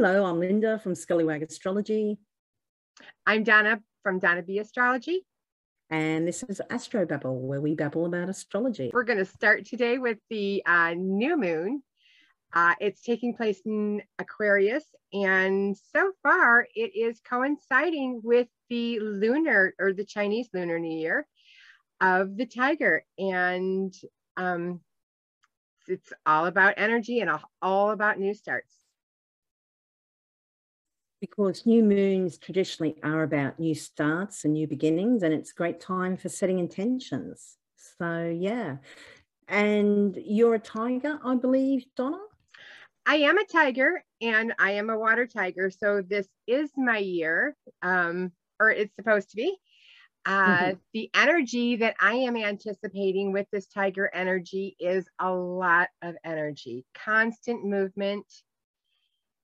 Hello, I'm Lynda from Scullywag Astrology. I'm Donna from Donna B Astrology. And this is Astro Babble, where we babble about astrology. We're going to start today with the uh, new moon. Uh, it's taking place in Aquarius, and so far it is coinciding with the lunar or the Chinese Lunar New Year of the Tiger. And um, it's all about energy and all about new starts because new moons traditionally are about new starts and new beginnings, and it's a great time for setting intentions. So, yeah. And you're a tiger, I believe, Donna? I am a tiger and I am a water tiger. So, this is my year, um, or it's supposed to be. Uh, mm-hmm. The energy that I am anticipating with this tiger energy is a lot of energy, constant movement,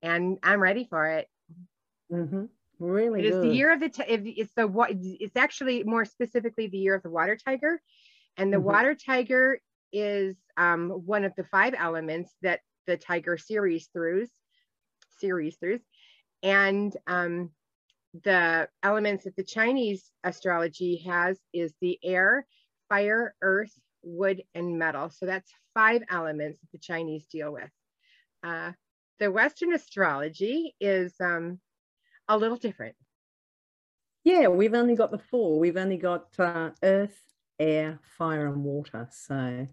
and I'm ready for it. Mm-hmm. Really, it is the year of the. it's the what? It's actually more specifically the year of the water tiger, and the mm-hmm. water tiger is um, one of the five elements that the tiger series throughs, series throughs, and um, the elements that the Chinese astrology has is the air, fire, earth, wood, and metal. So that's five elements that the Chinese deal with. Uh, the Western astrology is um, a little different. Yeah, we've only got the four. We've only got uh, earth, air, fire, and water. So a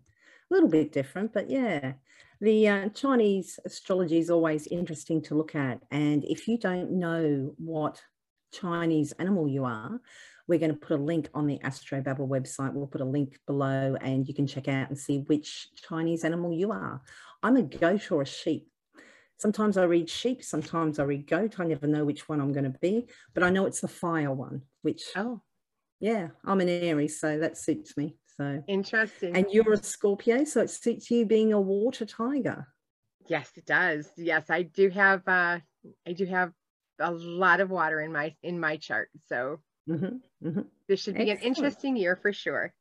little bit different, but yeah. The uh, Chinese astrology is always interesting to look at. And if you don't know what Chinese animal you are, we're going to put a link on the Astro Babble website. We'll put a link below and you can check out and see which Chinese animal you are. I'm a goat or a sheep. Sometimes I read sheep, sometimes I read goat. I never know which one I'm going to be, but I know it's the fire one, which, oh, yeah, I'm an Aries, so that suits me. So interesting. And you're a Scorpio, so it suits you being a water tiger. Yes, it does. Yes, I do have, uh, I do have a lot of water in my in my chart. So mm-hmm, mm-hmm. this should be Excellent. an interesting year for sure.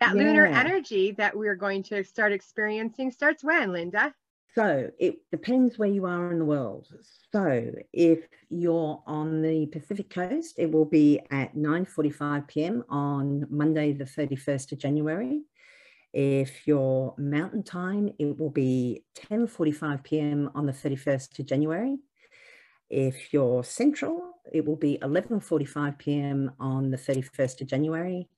That yeah. lunar energy that we're going to start experiencing starts when, Lynda? So it depends where you are in the world. So if you're on the Pacific coast, it will be at 9:45 p.m. on Monday, the 31st of January. If you're Mountain Time, it will be 10:45 p.m. on the 31st of January. If you're Central, it will be 11:45 p.m. on the 31st of January.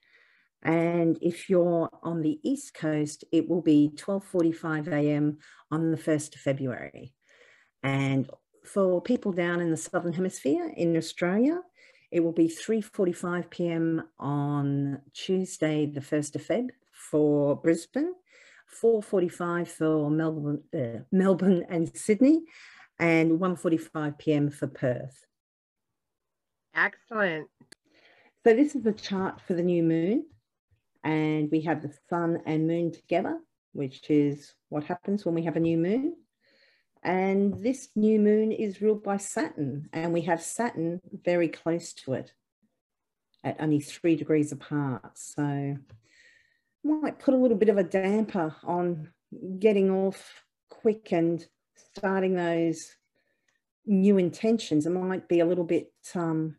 And if you're on the East Coast, it will be 12.45 a.m. on the 1st of February. And for people down in the Southern Hemisphere in Australia, it will be 3.45 p.m. on Tuesday, the 1st of Feb for Brisbane, 4.45 for Melbourne, uh, Melbourne and Sydney, and 1.45 p.m. for Perth. Excellent. So this is the chart for the new moon and we have the sun and moon together, which is what happens when we have a new moon. And this new moon is ruled by Saturn, and we have Saturn very close to it at only three degrees apart. So might put a little bit of a damper on getting off quick and starting those new intentions. It might be a little bit um,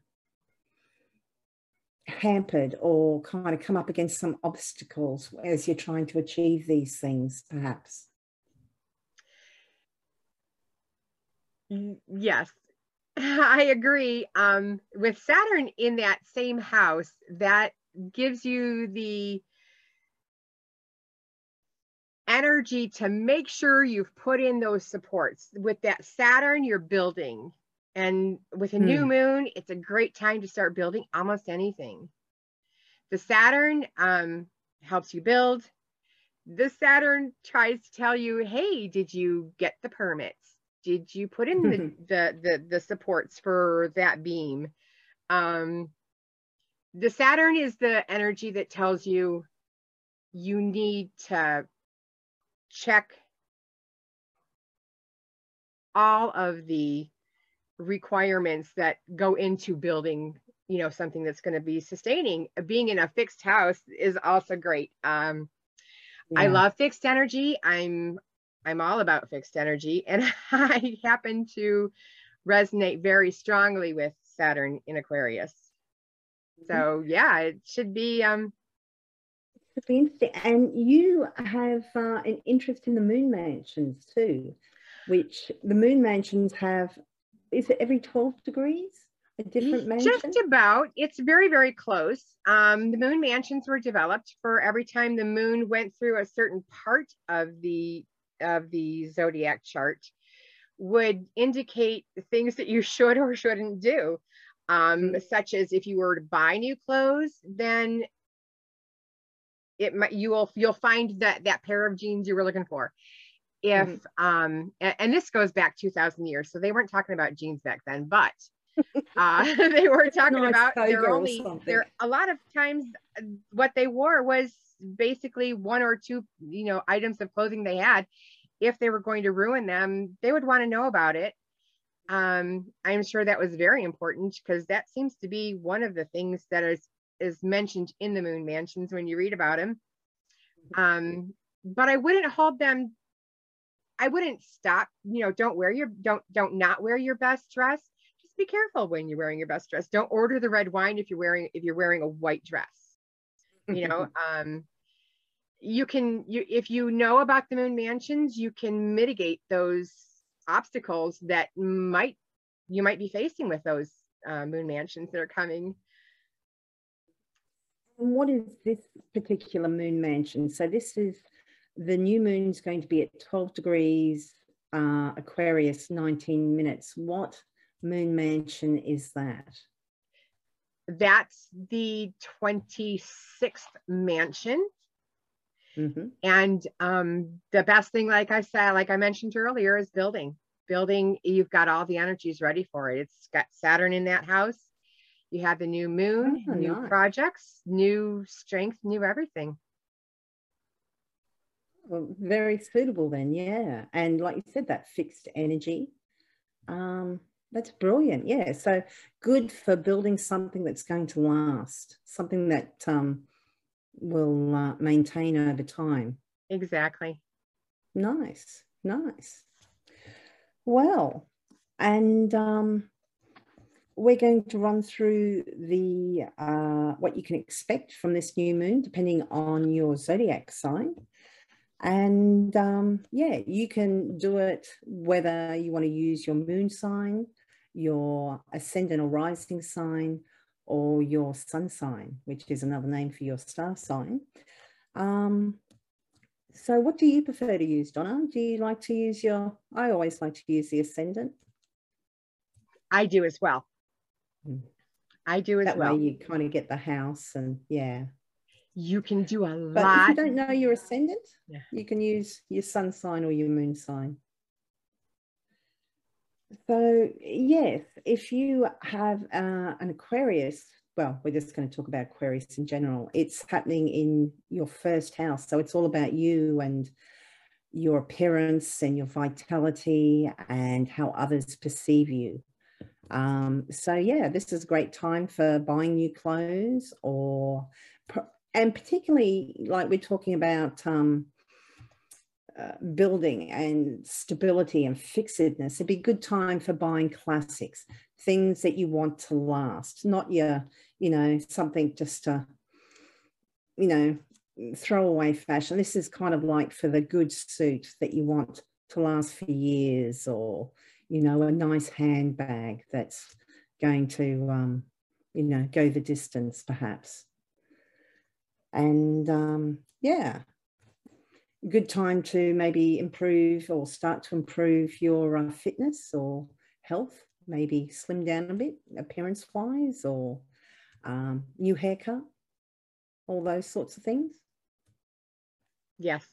hampered or kind of come up against some obstacles as you're trying to achieve these things, perhaps? Yes, I agree. Um, with Saturn in that same house, that gives you the energy to make sure you've put in those supports. With that Saturn, you're building and with a hmm. new moon, it's a great time to start building almost anything. The Saturn um, helps you build. The Saturn tries to tell you, hey, did you get the permits? Did you put in the, the, the, the supports for that beam? Um, the Saturn is the energy that tells you you need to check all of the requirements that go into building you know something that's going to be sustaining being in a fixed house is also great um yeah. i love fixed energy i'm I'm all about fixed energy, and I happen to resonate very strongly with Saturn in Aquarius. Mm-hmm. So yeah, it should be um be interesting. And you have uh, an interest in the moon mansions too, which the moon mansions have is it every 12 degrees? A different mansion? Just about. It's very, very close. Um, the moon mansions were developed for every time the moon went through a certain part of the of the zodiac chart would indicate things that you should or shouldn't do. Um, mm-hmm. such as if you were to buy new clothes, then it might you will you'll find that that pair of jeans you were looking for. If mm-hmm. um and, and, this goes back 2000 years, so they weren't talking about jeans back then, but uh, they were talking no, about they're only there a lot of times what they wore was basically one or two you know items of clothing they had if they were going to ruin them, they would want to know about it. Um, I'm sure that was very important because that seems to be one of the things that is is mentioned in the moon mansions when you read about them. Um, but I wouldn't hold them. I wouldn't stop. You know, don't wear your don't don't not wear your best dress. Just be careful when you're wearing your best dress. Don't order the red wine if you're wearing if you're wearing a white dress. You know, um, you can you if you know about the moon mansions you can mitigate those obstacles that might you might be facing with those uh, moon mansions that are coming what is this particular moon mansion so this is the new moon is going to be at 12 degrees uh, aquarius 19 minutes what moon mansion is that that's the 26th mansion Mm-hmm. And um, the best thing, like I said, like I mentioned earlier, is building. Building, you've got all the energies ready for it. It's got Saturn in that house. You have the new moon, oh, new nice. projects, new strength, new everything. Well, very suitable then, yeah. And like you said, that fixed energy. Um, that's brilliant. Yeah. So good for building something that's going to last, something that um, will uh, maintain over time. Exactly. Nice, nice. Well, and um, we're going to run through the uh, what you can expect from this new moon, depending on your zodiac sign. And um, yeah, you can do it whether you want to use your moon sign, your ascendant or rising sign, or your sun sign, which is another name for your star sign. Um, so what do you prefer to use, Donna? Do you like to use your, I always like to use the ascendant. I do as well. Hmm. I do as that well. Way you kind of get the house and yeah. You can do a but lot. If you don't know your ascendant, yeah. you can use your sun sign or your moon sign. So, yes, if you have uh, an Aquarius, well, we're just going to talk about Aquarius in general. It's happening in your first house. So, it's all about you and your appearance and your vitality and how others perceive you. Um, so, yeah, this is a great time for buying new clothes or, and particularly like we're talking about. Um, uh, building and stability and fixedness, it'd be a good time for buying classics, things that you want to last, not your, you know, something just to, you know, throw away fashion. This is kind of like for the good suit that you want to last for years or, you know, a nice handbag that's going to, um, you know, go the distance perhaps. And um, yeah, good time to maybe improve or start to improve your uh, fitness or health, maybe slim down a bit appearance wise or um, new haircut, all those sorts of things. Yes.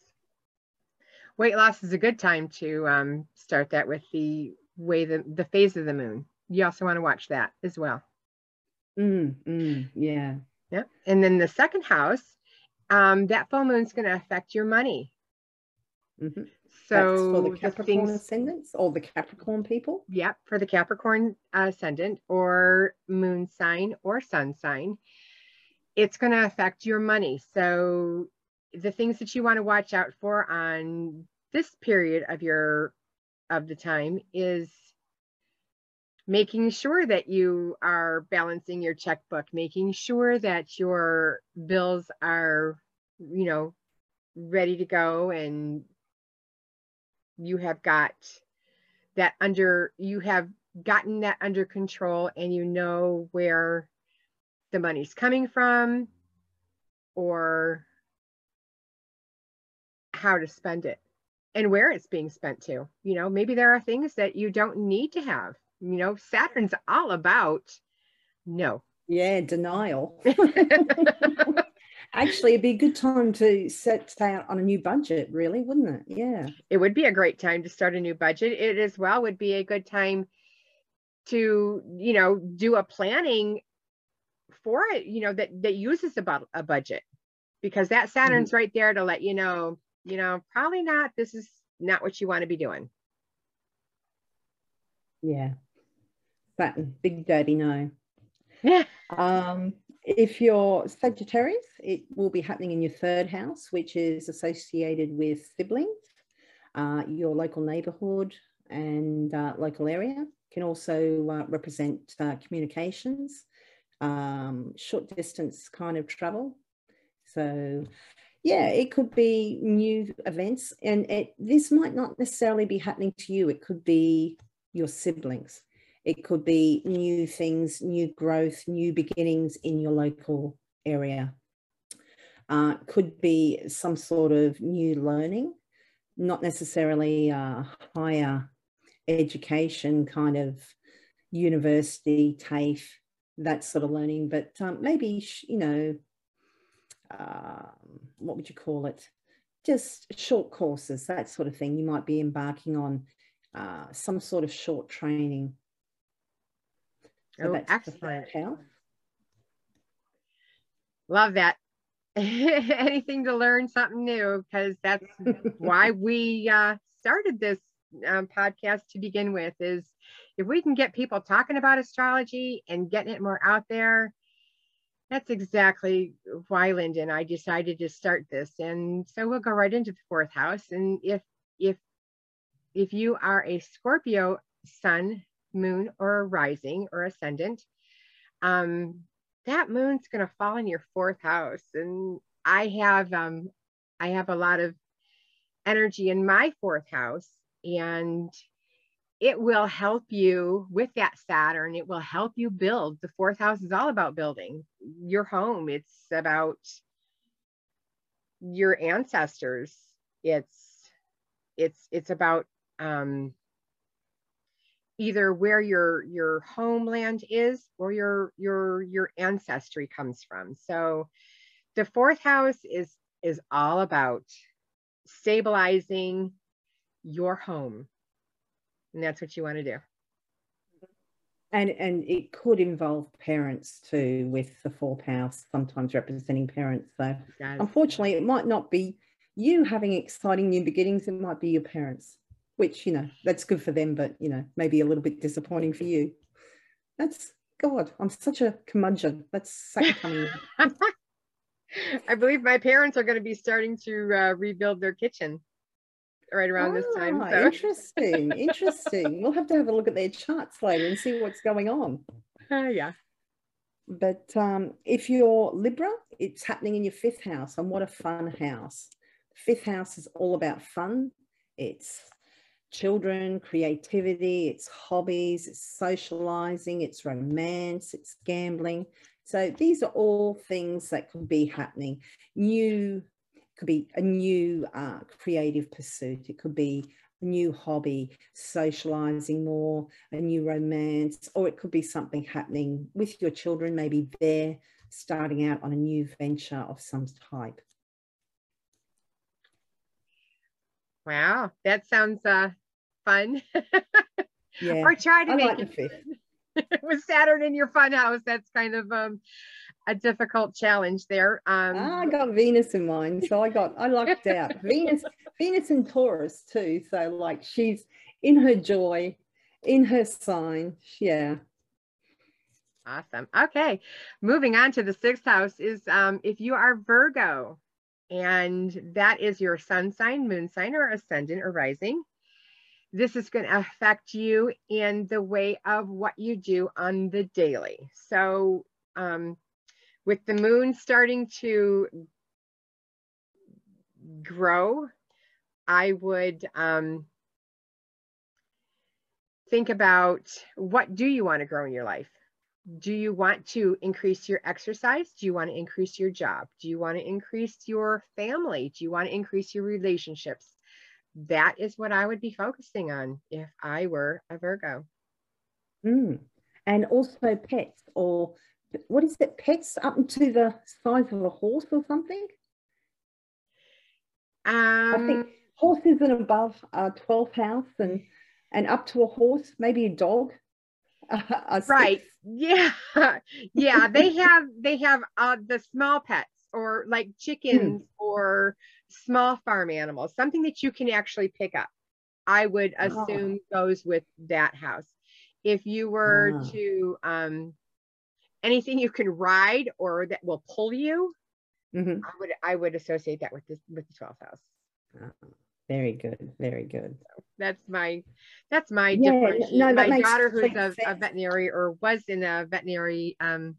Weight loss is a good time to um, start that with the way the, the phase of the moon. You also want to watch that as well. Mm, mm, yeah. Yep. And then the second house, um, that full moon is going to affect your money. Mm-hmm. So That's for the Capricorn the ascendants or the Capricorn people? Yep, for the Capricorn ascendant or moon sign or sun sign. It's going to affect your money. So the things that you want to watch out for on this period of your of the time is making sure that you are balancing your checkbook, making sure that your bills are, you know, ready to go and you have got that under you have gotten that under control and you know where the money's coming from or how to spend it and where it's being spent to. You know, maybe there are things that you don't need to have. You know, Saturn's all about no. Yeah, denial. Actually, it'd be a good time to set out on a new budget, really, wouldn't it? Yeah. It would be a great time to start a new budget. It as well would be a good time to, you know, do a planning for it, you know, that that uses about a budget because that Saturn's mm-hmm. right there to let you know, you know, probably not this is not what you want to be doing. Yeah. Saturn, big daddy no. Yeah. Um, if you're Sagittarius, it will be happening in your third house, which is associated with siblings, uh, your local neighborhood and uh, local area. Can also uh, represent uh, communications, um, short distance kind of travel. So, yeah, it could be new events, and it, this might not necessarily be happening to you. It could be your siblings. It could be new things, new growth, new beginnings in your local area. Uh, could be some sort of new learning, not necessarily higher education kind of university, TAFE, that sort of learning, but um, maybe, you know, uh, what would you call it? Just short courses, that sort of thing. You might be embarking on uh, some sort of short training so oh, excellent. Love that. Anything to learn something new because that's why we uh, started this um, podcast to begin with. Is if we can get people talking about astrology and getting it more out there, that's exactly why Lynda and I decided to start this. And so we'll go right into the fourth house. And if if if you are a Scorpio sun moon or a rising or ascendant, um, that moon's going to fall in your fourth house. And I have, um, I have a lot of energy in my fourth house and it will help you with that Saturn. It will help you build. The fourth house is all about building your home. It's about your ancestors. It's it's it's about um, either where your your homeland is or your your your ancestry comes from. So the fourth house is is all about stabilizing your home. And that's what you want to do. And and it could involve parents too with the fourth house sometimes representing parents. So unfortunately it might not be you having exciting new beginnings. It might be your parents which you know that's good for them but you know maybe a little bit disappointing for you. That's god i'm such a curmudgeon. That's i believe my parents are going to be starting to uh, rebuild their kitchen right around this time ah, so. interesting interesting. We'll have to have a look at their charts later and see what's going on. Uh, yeah. But um, if you're libra it's happening in your fifth house and what a fun house. Fifth house is all about fun. It's children, creativity, it's hobbies, it's socializing, it's romance, it's gambling. So these are all things that could be happening. New could be a new uh, creative pursuit. It could be a new hobby, socializing more, a new romance, or it could be something happening with your children. Maybe they're starting out on a new venture of some type. Wow, that sounds uh, fun. Yeah. or try to I make like it with Saturn in your fun house. That's kind of um, a difficult challenge there. Um, I got Venus in mine, so I got I lucked out. Venus, Venus in Taurus too. So like she's in her joy, in her sign. Yeah. Awesome. Okay, moving on to the sixth house is um, if you are Virgo, and that is your sun sign, moon sign, or ascendant or rising. This is going to affect you in the way of what you do on the daily. So, um, with the moon starting to grow, I would um, think about what do you want to grow in your life? Do you want to increase your exercise? Do you want to increase your job? Do you want to increase your family? Do you want to increase your relationships? That is what I would be focusing on if I were a Virgo. Mm. And also pets, or what is it, pets up to the size of a horse or something? Um, I think horses and above are 12th house and and up to a horse, maybe a dog. right. Yeah. yeah. They have they have uh, the small pets or like chickens hmm. or small farm animals, something that you can actually pick up. I would ah. assume oh. goes with that house. If you were oh. to um anything you can ride or that will pull you, mm-hmm. I would I would associate that with this with the 12th house. Oh. Very good. Very good. That's my that's my yeah, difference. No, my daughter who's a, a, veterinary or was in a veterinary um,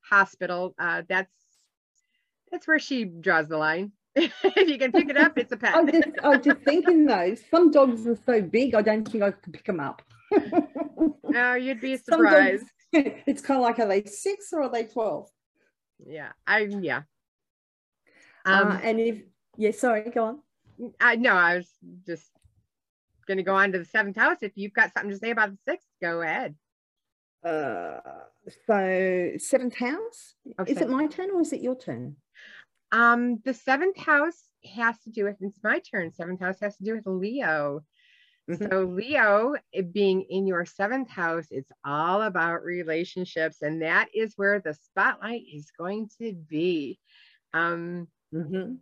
hospital, uh, that's that's where she draws the line. If you can pick it up, it's a pet. I just, I was just thinking though, some dogs are so big, I don't think I could pick them up. no, you'd be surprised. Dogs, it's kind of like, are they six or are they 12? Yeah, I, yeah. Um, uh, and if, yeah, sorry, go on. I know I was just going to go on to the seventh house. If you've got something to say about the sixth, go ahead. Uh, so seventh house. Okay. Is it my turn or is it your turn? Um, the seventh house has to do with. It's my turn. Seventh house has to do with Leo. Mm-hmm. So Leo being in your seventh house, it's all about relationships, and that is where the spotlight is going to be. Um, mm-hmm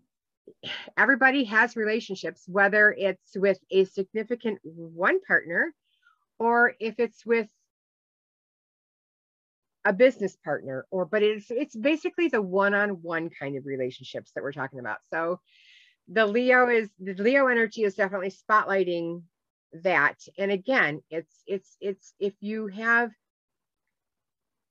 everybody has relationships, whether it's with a significant one partner or if it's with a business partner or but it's it's basically the one-on-one kind of relationships that we're talking about so the leo is the leo energy is definitely spotlighting that and again it's it's it's if you have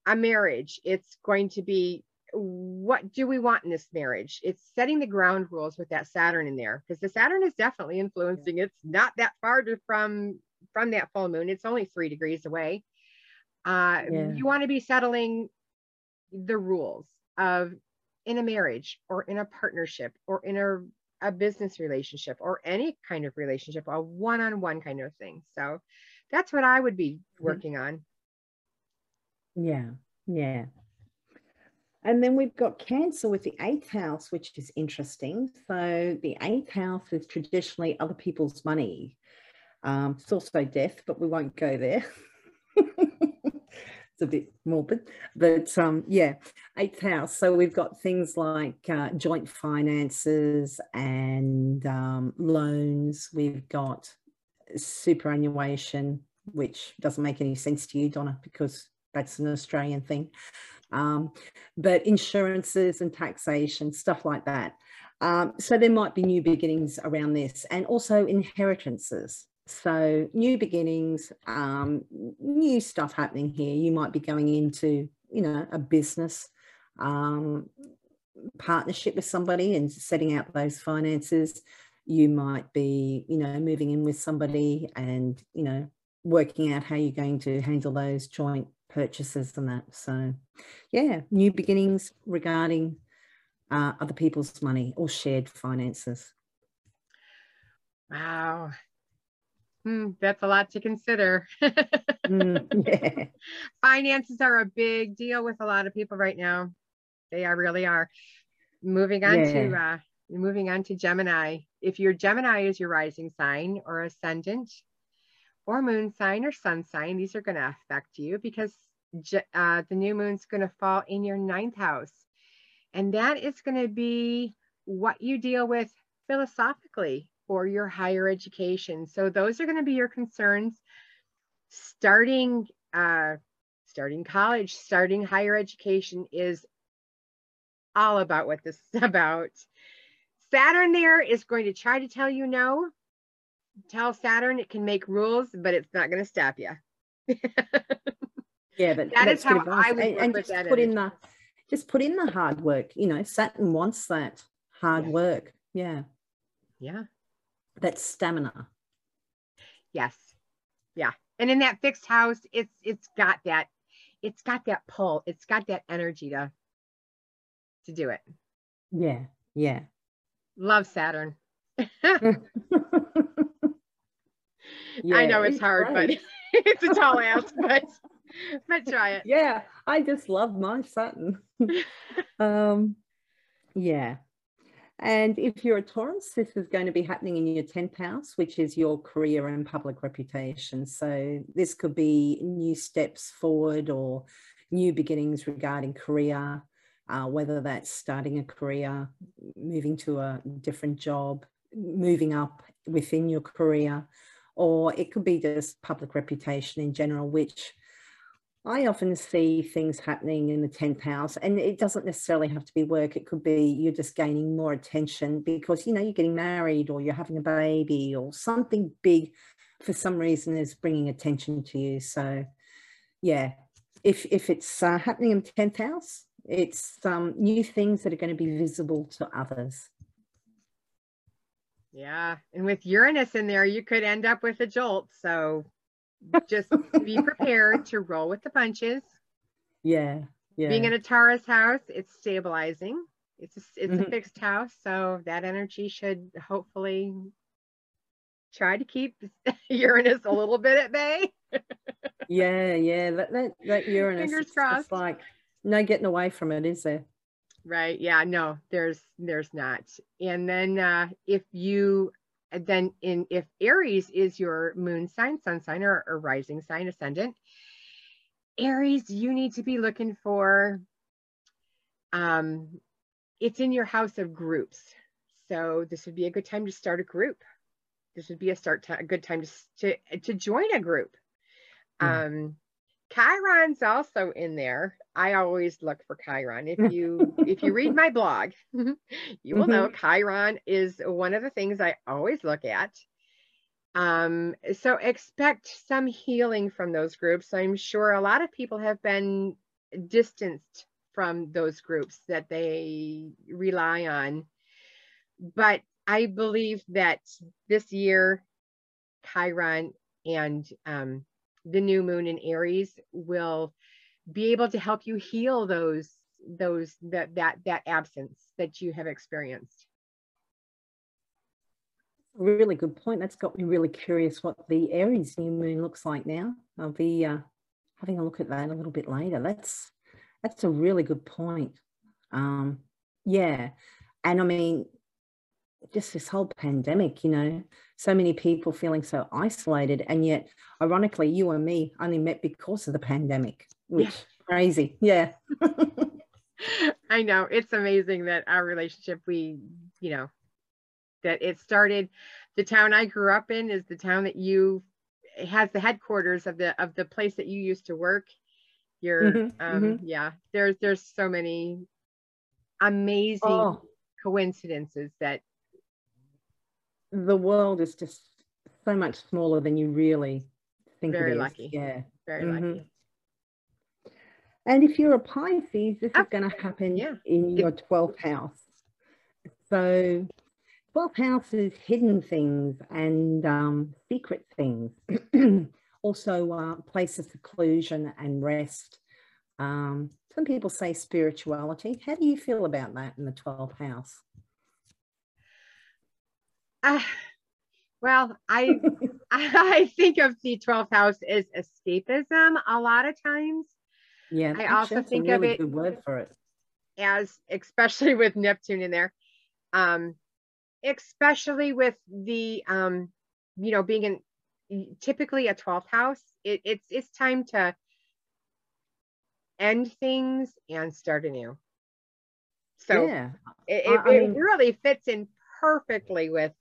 a marriage it's going to be what do we want in this marriage? It's setting the ground rules with that Saturn in there because the Saturn is definitely influencing. It's not that far to, from from that full moon. It's only three degrees away. Uh, yeah. You want to be settling the rules of in a marriage or in a partnership or in a, a business relationship or any kind of relationship, a one-on-one kind of thing. So that's what I would be mm-hmm. working on. Yeah, yeah. And then we've got Cancer with the eighth house, which is interesting. So the eighth house is traditionally other people's money. Um, it's also death, but we won't go there. a bit morbid, but um, yeah, eighth house. So we've got things like uh, joint finances and um, loans. We've got superannuation, which doesn't make any sense to you, Donna, because that's an Australian thing um, but insurances and taxation, stuff like that. Um, so there might be new beginnings around this and also inheritances. So new beginnings, um, new stuff happening here. You might be going into, you know, a business um, partnership with somebody and setting out those finances. You might be, you know, moving in with somebody and, you know, working out how you're going to handle those joint purchases and that. So, yeah, new beginnings regarding uh, other people's money or shared finances. Wow. Hmm, that's a lot to consider. mm. Finances are a big deal with a lot of people right now. They are really are. Moving on yeah. to uh, moving on to Gemini. If your Gemini is your rising sign or ascendant, or moon sign or sun sign, these are going to affect you because uh, the new moon's going to fall in your ninth house. And that is going to be what you deal with philosophically for your higher education. So those are going to be your concerns starting uh, starting college, starting higher education is all about what this is about. Saturn there is going to try to tell you no. Tell Saturn it can make rules, but it's not going to stop you. yeah, but that is how. I would and, and just that put in the just put in the hard work. You know, Saturn wants that hard Yes. work. Yeah, Yeah. That stamina. Yes. Yeah. And in that fixed house, it's it's got that it's got that pull. It's got that energy to to do it. Yeah, yeah. Love Saturn. Yeah, I know it's, hard, great. but it's a tall ask, but but try it. yeah, I just love my Saturn. um, yeah. And if you're a Taurus, this is going to be happening in your 10th house, which is your career and public reputation. So this could be new steps forward or new beginnings regarding career, uh, whether that's starting a career, moving to a different job, moving up within your career, or it could be just public reputation in general, which I often see things happening in the 10th house, and it doesn't necessarily have to be work. It could be you're just gaining more attention because, you know, you're getting married or you're having a baby or something big for some reason is bringing attention to you. So, yeah, if, if it's uh, happening in the 10th house, it's um, new things that are going to be visible to others. Yeah. And with Uranus in there, you could end up with a jolt. So just be prepared to roll with the punches. Yeah. Yeah. Being in a Taurus house, it's stabilizing. It's a, it's a Mhm. fixed house, so that energy should hopefully try to keep Uranus a little bit at bay. yeah. Yeah. That, that, that Uranus, Fingers it's crossed. like no getting away from it, is there? Right. Yeah. No, there's there's not. And then uh, if you then in if Aries is your moon sign, sun sign, or, or rising sign, ascendant, Aries, you need to be looking for. Um, it's in your house of groups, so this would be a good time to start a group. This would be a start a good time to to to join a group. Yeah. Um, Chiron's also in there. I always look for Chiron. If you if you read my blog, you will know Chiron is one of the things I always look at. Um, so expect some healing from those groups. I'm sure a lot of people have been distanced from those groups that they rely on. But I believe that this year, Chiron and um, the new moon in Aries will be able to help you heal those those that that that absence that you have experienced. Really good point. That's got me really curious what the Aries new moon looks like now. I'll be uh, having a look at that a little bit later. That's that's a really good point. Um, yeah, and I mean, just this whole pandemic, you know, so many people feeling so isolated, and yet, ironically, you and me only met because of the pandemic, which Yeah. crazy. Yeah, I know it's amazing that our relationship we, you know, that it started the town I grew up in is the town that you has the headquarters of the of the place that you used to work. Your Mhm, um yeah, there's there's so many amazing Oh, coincidences that the world is just so much smaller than you really think Very it is. lucky. Yeah. very Mhm. lucky. And if you're a Pisces, this is going to happen yeah. in your 12th house. So, 12th house is hidden things and um, secret things. also, uh, place of seclusion and rest. Um, some people say spirituality. How do you feel about that in the 12th house? Ah, well, I I think of the 12th house as escapism a lot of times. Yeah, I also think a of it- good word for it. as especially with Neptune in there, um, especially with the um, you know being in typically a 12th house, it, it's it's time to end things and start anew. So yeah. it, it, I it really fits in perfectly with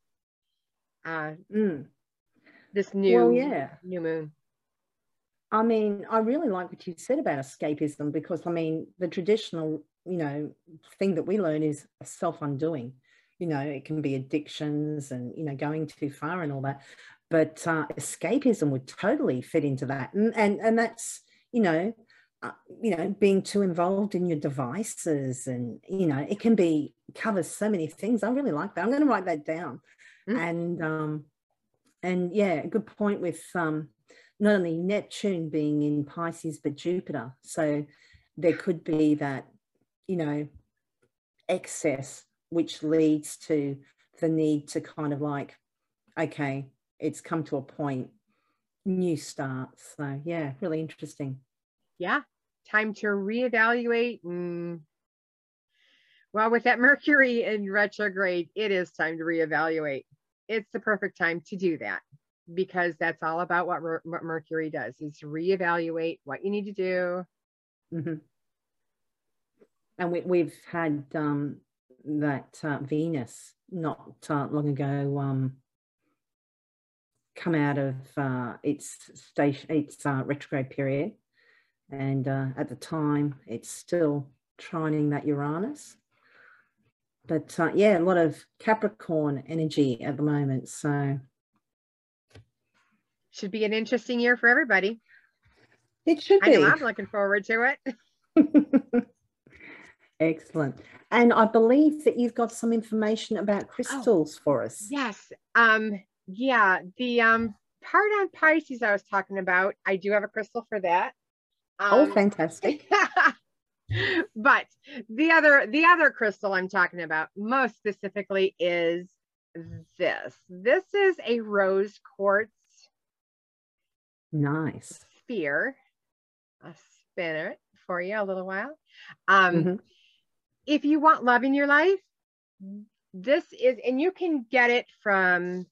uh, Mm. this new Well, yeah. new moon. I mean, I really like what you said about escapism because I mean, the traditional, you know, thing that we learn is self undoing. you know, it can be addictions and, you know, going too far and all that. But uh, escapism would totally fit into that. And, and, and that's, you know, uh, you know, being too involved in your devices and, you know, it can be covers so many things. I really like that. I'm going to write that down. Mm. And, um, and yeah, good point with um, not only Neptune being in Pisces, but Jupiter. So there could be that, you know, excess, which leads to the need to kind of like, okay, it's come to a point, new starts. So yeah, really interesting. Yeah, time to reevaluate and well, with that Mercury in retrograde, it is time to reevaluate. It's the perfect time to do that because that's all about what, what Mercury does is reevaluate what you need to do. Mm-hmm. And we, we've had um, that uh, Venus not uh, long ago um, come out of uh, its station, its uh, retrograde period, and uh, at the time it's still trining that Uranus. But uh, yeah, a lot of Capricorn energy at the moment. So should be an interesting year for everybody. It should be. I know I'm looking forward to it. Excellent. And I believe that you've got some information about oh, crystals oh, for us. Yes. Um, yeah, the um part on Pisces I was talking about, I do have a crystal for that. Oh, um, oh, fantastic. but the other the other crystal I'm talking about most specifically is this. This is a rose quartz Nice. Sphere. I'll spin it for you a little while. Um, mm-hmm. If you want love in your life, this is, and you can get it from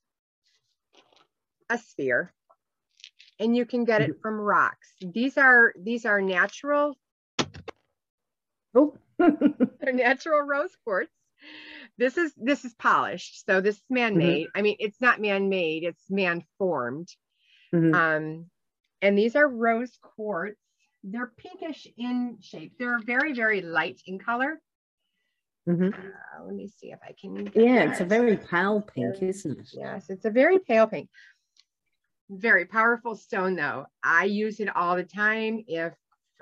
a sphere and you can get it from rocks. These are, these are natural. Oh. they're natural rose quartz. This is, this is polished. So this is man-made. Mm-hmm. I mean, it's not man-made, it's man-formed. Mm-hmm. Um, and these are rose quartz. They're pinkish in shape. They're very, very light in color. Mm-hmm. Uh, let me see if I can. Yeah, it's a very pale pink, isn't it? Yes, it's a very pale pink. Very powerful stone, though. I use it all the time. If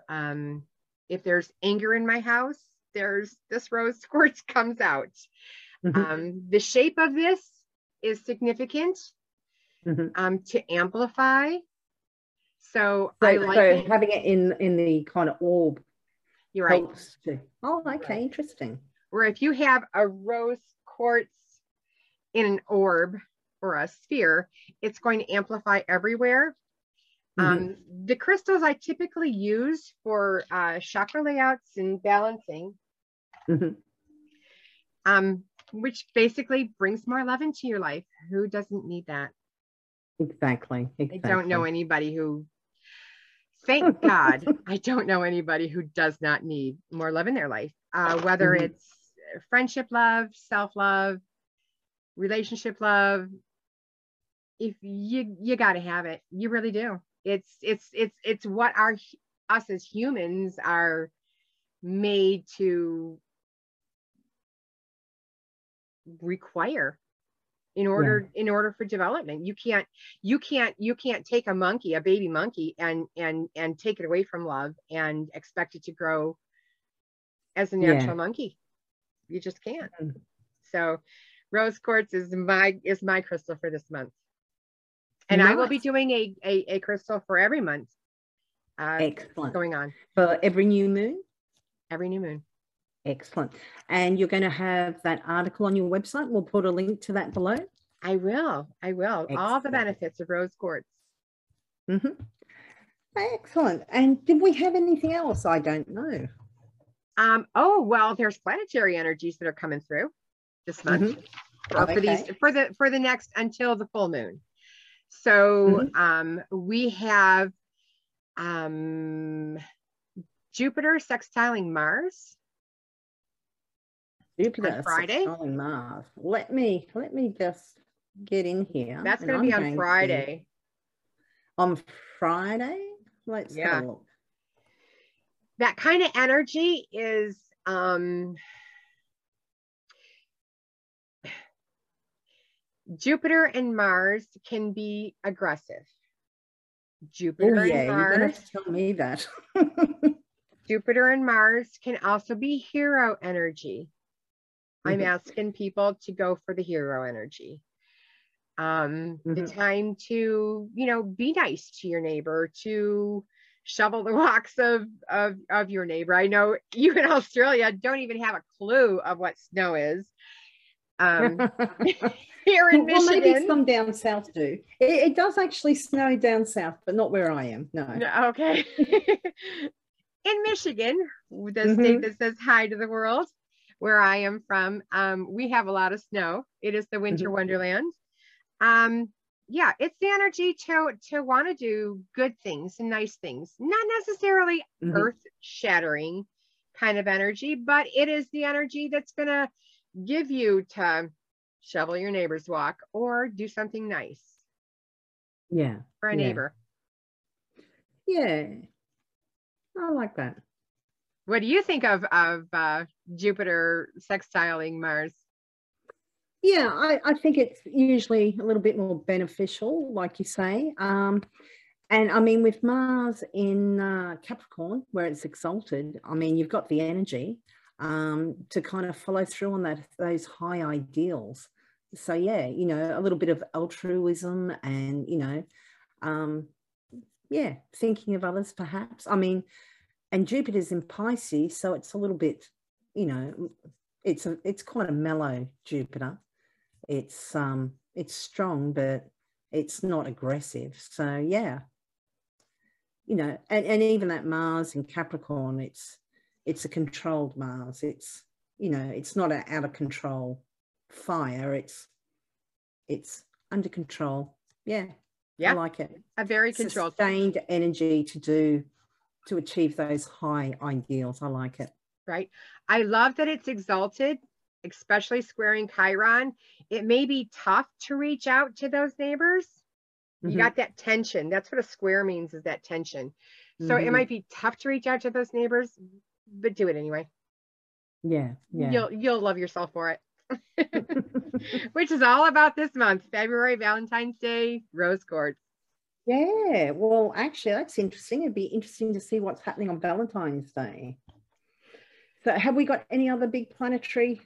um, if there's anger in my house, there's this rose quartz comes out. Mm-hmm. Um, the shape of this is significant mm-hmm. um, to amplify. So, so, I like so having it in in the kind of orb. You're right. To, oh, okay, right. interesting. Where if you have a rose quartz in an orb or a sphere, it's going to amplify everywhere. Mm-hmm. Um, the crystals I typically use for uh, chakra layouts and balancing, mm-hmm. um, which basically brings more love into your life. Who doesn't need that? Exactly. exactly. I don't know anybody who, thank God, I don't know anybody who does not need more love in their life, uh, whether mm-hmm. it's friendship love, self love, relationship love. If you you got to have it, you really do. It's it's it's it's what our us as humans are made to require in order yeah. in order for development you can't you can't you can't take a monkey a baby monkey and and and take it away from love and expect it to grow as a natural yeah. monkey you just can't mm-hmm. so rose quartz is my is my crystal for this month and nice. i will be doing a, a a crystal for every month uh excellent going on for every new moon every new moon Excellent. And you're going to have that article on your website. We'll put a link to that below. I will. I will. Excellent. All the benefits of rose quartz. Mm-hmm. Excellent. And did we have anything else? I don't know. Um, oh, well, there's planetary energies that are coming through this month mm-hmm. uh, for these for the for the next until the full moon. So mm-hmm. um, we have um, Jupiter sextiling Mars Jupiter Friday. Mars. Let me let me just get in here. That's going to be on Friday. To, on Friday, let's yeah. That kind of energy is um Jupiter and Mars can be aggressive. Jupiter oh yeah, and you're gonna Mars. tell me that. Jupiter and Mars can also be hero energy. I'm Mhm. asking people to go for the hero energy. Um, The Mhm. time to, you know, be nice to your neighbor, to shovel the walks of, of, of your neighbor. I know you in Australia don't even have a clue of what snow is. Um, here in well, maybe some down south do. It, it does actually snow down south, but not where I am. No. No, okay. in Michigan, the Mhm. state that says hi to the world, where I am from, um, we have a lot of snow. It is the winter Mhm. wonderland. Um, yeah, it's the energy to to want to do good things and nice things, not necessarily Mhm. earth shattering kind of energy, but it is the energy that's gonna give you to shovel your neighbor's walk or do something nice Yeah. for a Yeah. neighbor. Yeah. I like that. What do you think of of uh, Jupiter sextiling Mars? Yeah, I, I think it's usually a little bit more beneficial, like you say. Um, and I mean, with Mars in uh, Capricorn, where it's exalted, I mean, you've got the energy um, to kind of follow through on that those high ideals. So yeah, you know, a little bit of altruism and you know, um, yeah, thinking of others perhaps. I mean, and Jupiter's in Pisces, so it's a little bit, you know, it's a it's quite a mellow Jupiter. It's um it's strong, but it's not aggressive. So yeah, you know, and, and even that Mars in Capricorn, it's it's a controlled Mars. It's you know, it's not an out of control fire. It's it's under control. Yeah, Yeah. I like it. A very controlled. Sustained energy to do to achieve those high ideals. I like it. right? I love that it's exalted, especially squaring Chiron. It may be tough to reach out to those neighbors. You Mhm. got that tension. That's what a square means is that tension. So it Mhm. might be tough to reach out to those neighbors, but do it anyway. yeah, yeah. You'll you'll love yourself for it. Which is all about this month, February, Valentine's Day, rose quartz. Yeah, well, actually, that's interesting. It'd be interesting to see what's happening on Valentine's Day. So, have we got any other big planetary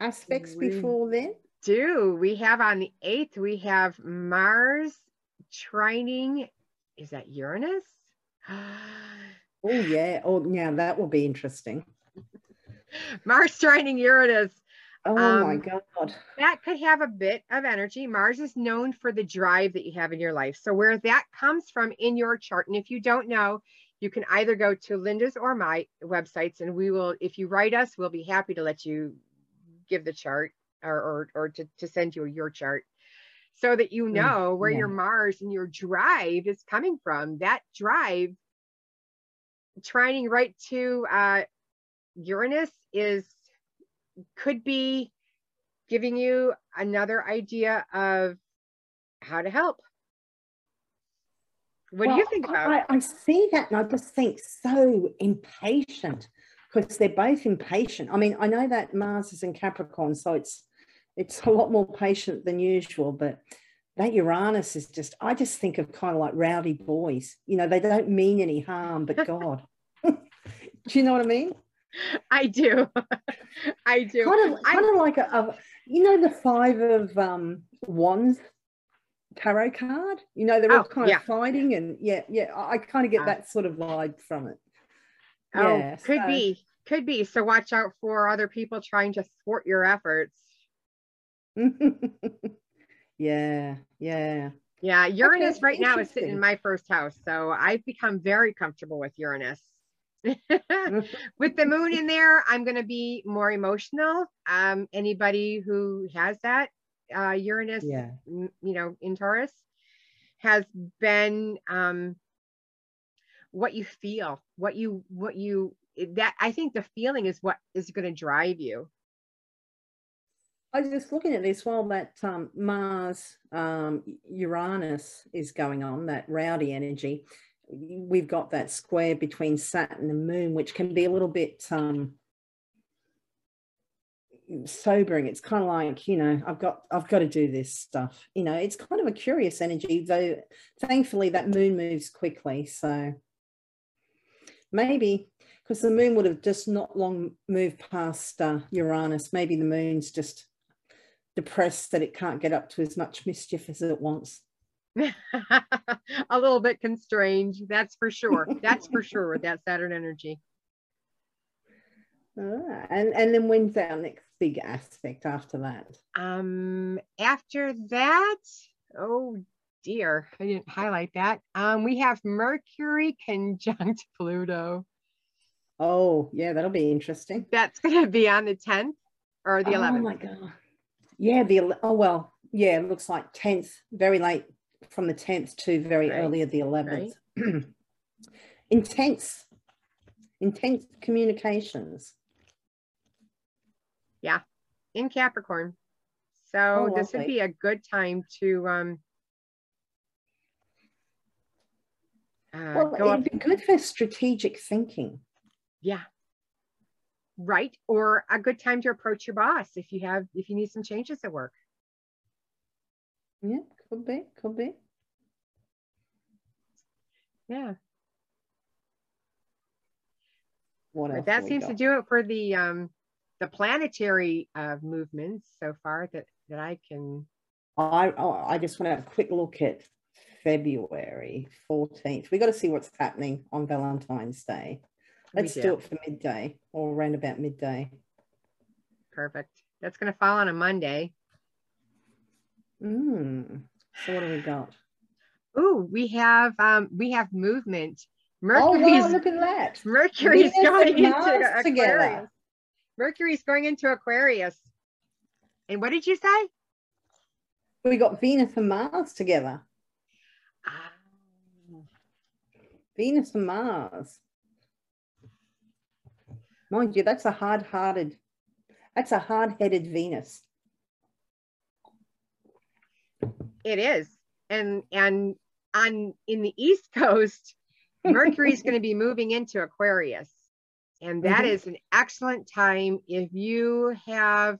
aspects We- before then? Do we have on the 8th, we have Mars trining. Is that Uranus? Oh, yeah. Oh, yeah, that will be interesting. Mars trining Uranus. Oh, my Um, God. That could have a bit of energy. Mars is known for the drive that you have in your life. So, where that comes from in your chart, and if you don't know, you can either go to Lynda's or my websites, and we will, if you write us, we'll be happy to let you give the chart or, or, or to, to send you your chart so that you Mm, know where your. Mars and your drive is coming from. That drive, trining right to uh, Uranus, is could be giving you another idea of how to help. What do you think about? I, I see that and I just think so impatient because they're both impatient. I mean, I know that Mars is in Capricorn, so it's it's a lot more patient than usual, but that Uranus is just, I just think of kind of like rowdy boys. You know, they don't mean any harm, but God. Do you know what I mean? I do. I do. Kind of, kind of like a, a, you know, the five of um, wands tarot card. You know, they're all Oh, kind yeah. of fighting, and yeah, yeah, I, kind of get Ah. that sort of vibe from it. oh, yeah, could so- be. Could be. So watch out for other people trying to thwart your efforts. Yeah, yeah. Yeah, Uranus right now is sitting in my first house. So I've become very comfortable with Uranus. with the moon in there, I'm going to be more emotional. Um, anybody who has that uh, Uranus, Yeah. you know, in Taurus, has been um, what you feel, what you, what you. That I think the feeling is what is going to drive you. I was just looking at this while that um, Mars um, Uranus is going on, that rowdy energy. We've got that square between Saturn and Moon, which can be a little bit um, sobering. It's kind of like you know i've got i've got to do this stuff. You know it's kind of a curious energy though thankfully that moon moves quickly so. Maybe because the moon would have just not long moved past uh, uranus. Maybe the moon's just depressed that it can't get up to as much mischief as it wants a little bit constrained that's for sure that's for sure with that saturn energy Ah, and and then when's our next big aspect after that? Um, after that, oh dear, I didn't highlight that. Um, we have Mercury conjunct Pluto. Oh yeah, that'll be interesting. That's gonna be on the 10th or the 11th. Oh my god. Yeah, the oh well, yeah, it looks like 10th, very late from the 10th to very right. early at the 11th. Right. intense, intense communications yeah, in Capricorn. So oh, this would be a good time to um uh, well, it'd up. be good for strategic thinking. Yeah. Right. Or a good time to approach your boss if you have if you need some changes at work. Yeah, could be, could be. Yeah. What else but that seems got? to do it for the um the planetary uh, movements so far that that I can. I oh, I just want to have a quick look at February 14th. We got to see what's happening on Valentine's Day. Let's do. do it for midday or around about midday. Perfect. That's going to fall on a Monday. Mm. So what do we got? Ooh, we have um we have movement. Mercury's oh, wow, look at that. Mercury's going into Aquarius. Together. Mercury's going into Aquarius. And what did you say? We got Venus and Mars together. Ah. Venus and Mars. Mind you, that's a hard-hearted, that's a hard-headed Venus. It is. And and on in the East Coast, Mercury's going to be moving into Aquarius. And that mm-hmm. is an excellent time if you have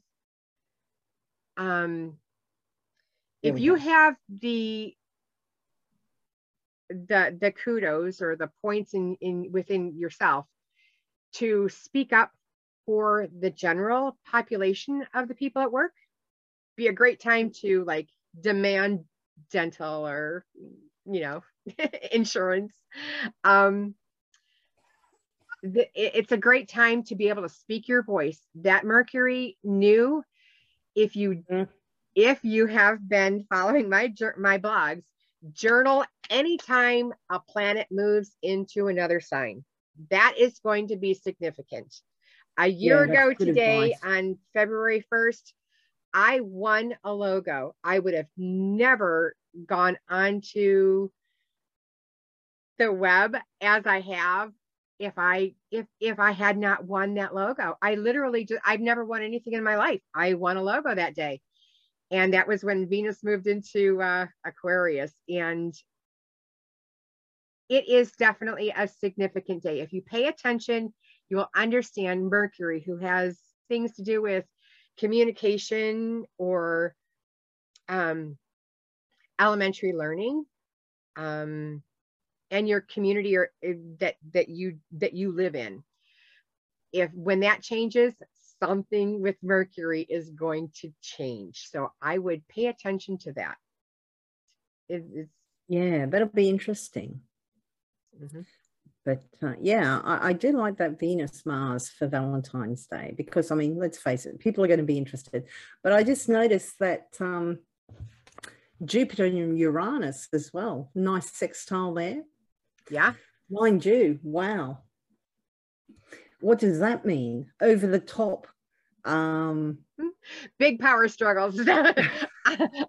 um if you have the the the kudos or the points in in within yourself to speak up for the general population of the people at work be a great time to like demand dental or you know insurance um it's a great time to be able to speak your voice. That Mercury knew if you mm-hmm. if you have been following my my blogs, journal anytime a planet moves into another sign. That is going to be significant. A year yeah, ago today, on February 1st, I won a logo. I would have never gone onto the web as I have if I if if I had not won that logo. I literally just I've never won anything in my life. I won a logo that day. And that was when Venus moved into uh, Aquarius. And it is definitely a significant day. If you pay attention, you will understand Mercury, who has things to do with communication or um, elementary learning. Um, and your community or eh, that that you that you live in if when that changes something with mercury is going to change so i would pay attention to that it, yeah that'll be interesting mm-hmm. but uh, yeah I, I did like that venus mars for valentine's day because i mean let's face it people are going to be interested but i just noticed that um Jupiter and Uranus as well. Nice sextile there. Yeah. Mind you, wow. What does that mean? Over the top. Um, big power struggles.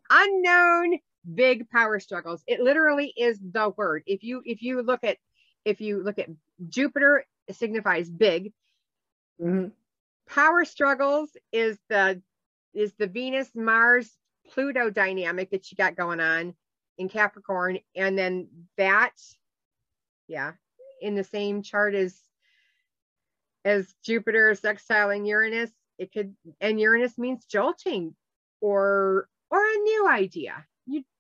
Unknown big power struggles. It literally is the word. If you if you look at if you look at Jupiter signifies big. Mm-hmm. Power struggles is the is the Venus Mars Pluto dynamic that you got going on in Capricorn, and then that yeah in the same chart as as jupiter sextiling uranus it could and uranus means jolting or or a new idea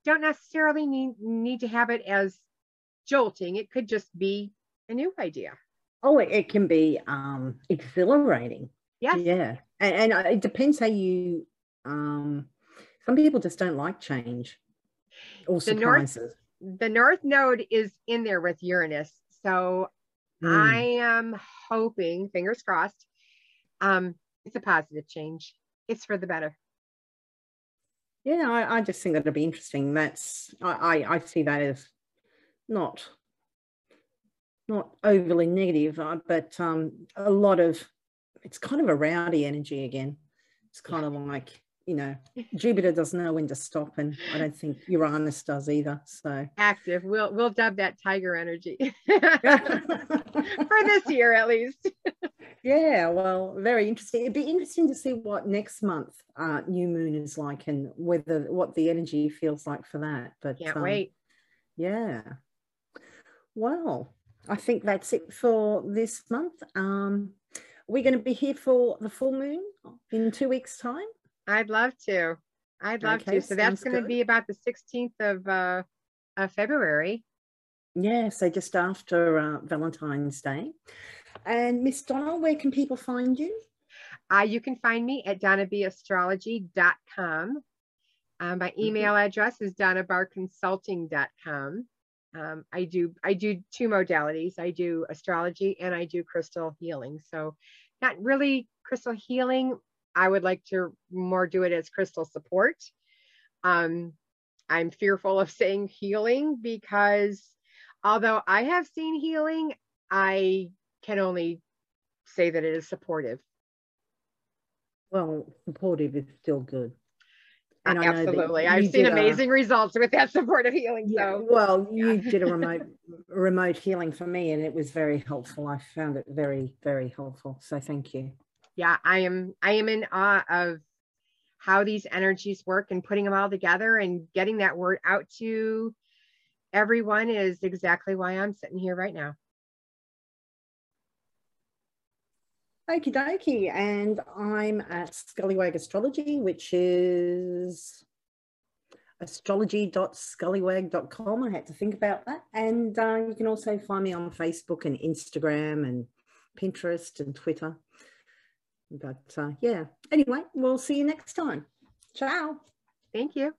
don't necessarily need need to have it as jolting. It could just be a new idea. Oh it, can be um exhilarating. Yes. Yeah. And, and it depends how you um some people just don't like change or The north- the north node is in there with uranus. So Mm. i am hoping fingers crossed um it's a positive change. It's for the better yeah I, I just think that'll be interesting. That's I, I i see that as not not overly negative uh, but um a lot of it's kind of a rowdy energy again. It's kind of like you know jupiter doesn't know when to stop and i don't think uranus does either so. Active. We'll we'll dub that tiger energy. For this year at least yeah well very interesting it'd be interesting to see what next month uh new moon is like and whether what the energy feels like for that but can't um, wait Yeah. Well, I think that's it for this month. Um, we're going to be here for the full moon in two weeks' time. I'd love to. I'd love Okay, to. So that's going to be about the 16th of uh, of February. Yeah, so just after uh, Valentine's Day. And Miss Donna, where can people find you? Uh, you can find me at donnabastrology.com. Um, my email address is donnabarconsulting.com. Um, I do I do two modalities. I do astrology and I do crystal healing. So not really crystal healing. I would like to more do it as crystal support. Um, I'm fearful of saying healing because although I have seen healing, I can only say that it is supportive. Well, supportive is still good. Uh, And know I've seen did a- amazing results with that supportive healing. Yeah, So well, you did a remote remote healing for me, and it was very helpful. I found it very, very helpful. So thank you. yeah, I am I am in awe of how these energies work and putting them all together and getting that word out to everyone is exactly why I'm sitting here right now. Okie dokie. And I'm at Scullywag Astrology, which is astrology.scullywag.com. I had to think about that. And uh, you can also find me on Facebook and Instagram and Pinterest and Twitter. But uh, yeah, anyway, we'll see you next time. Ciao. Thank you.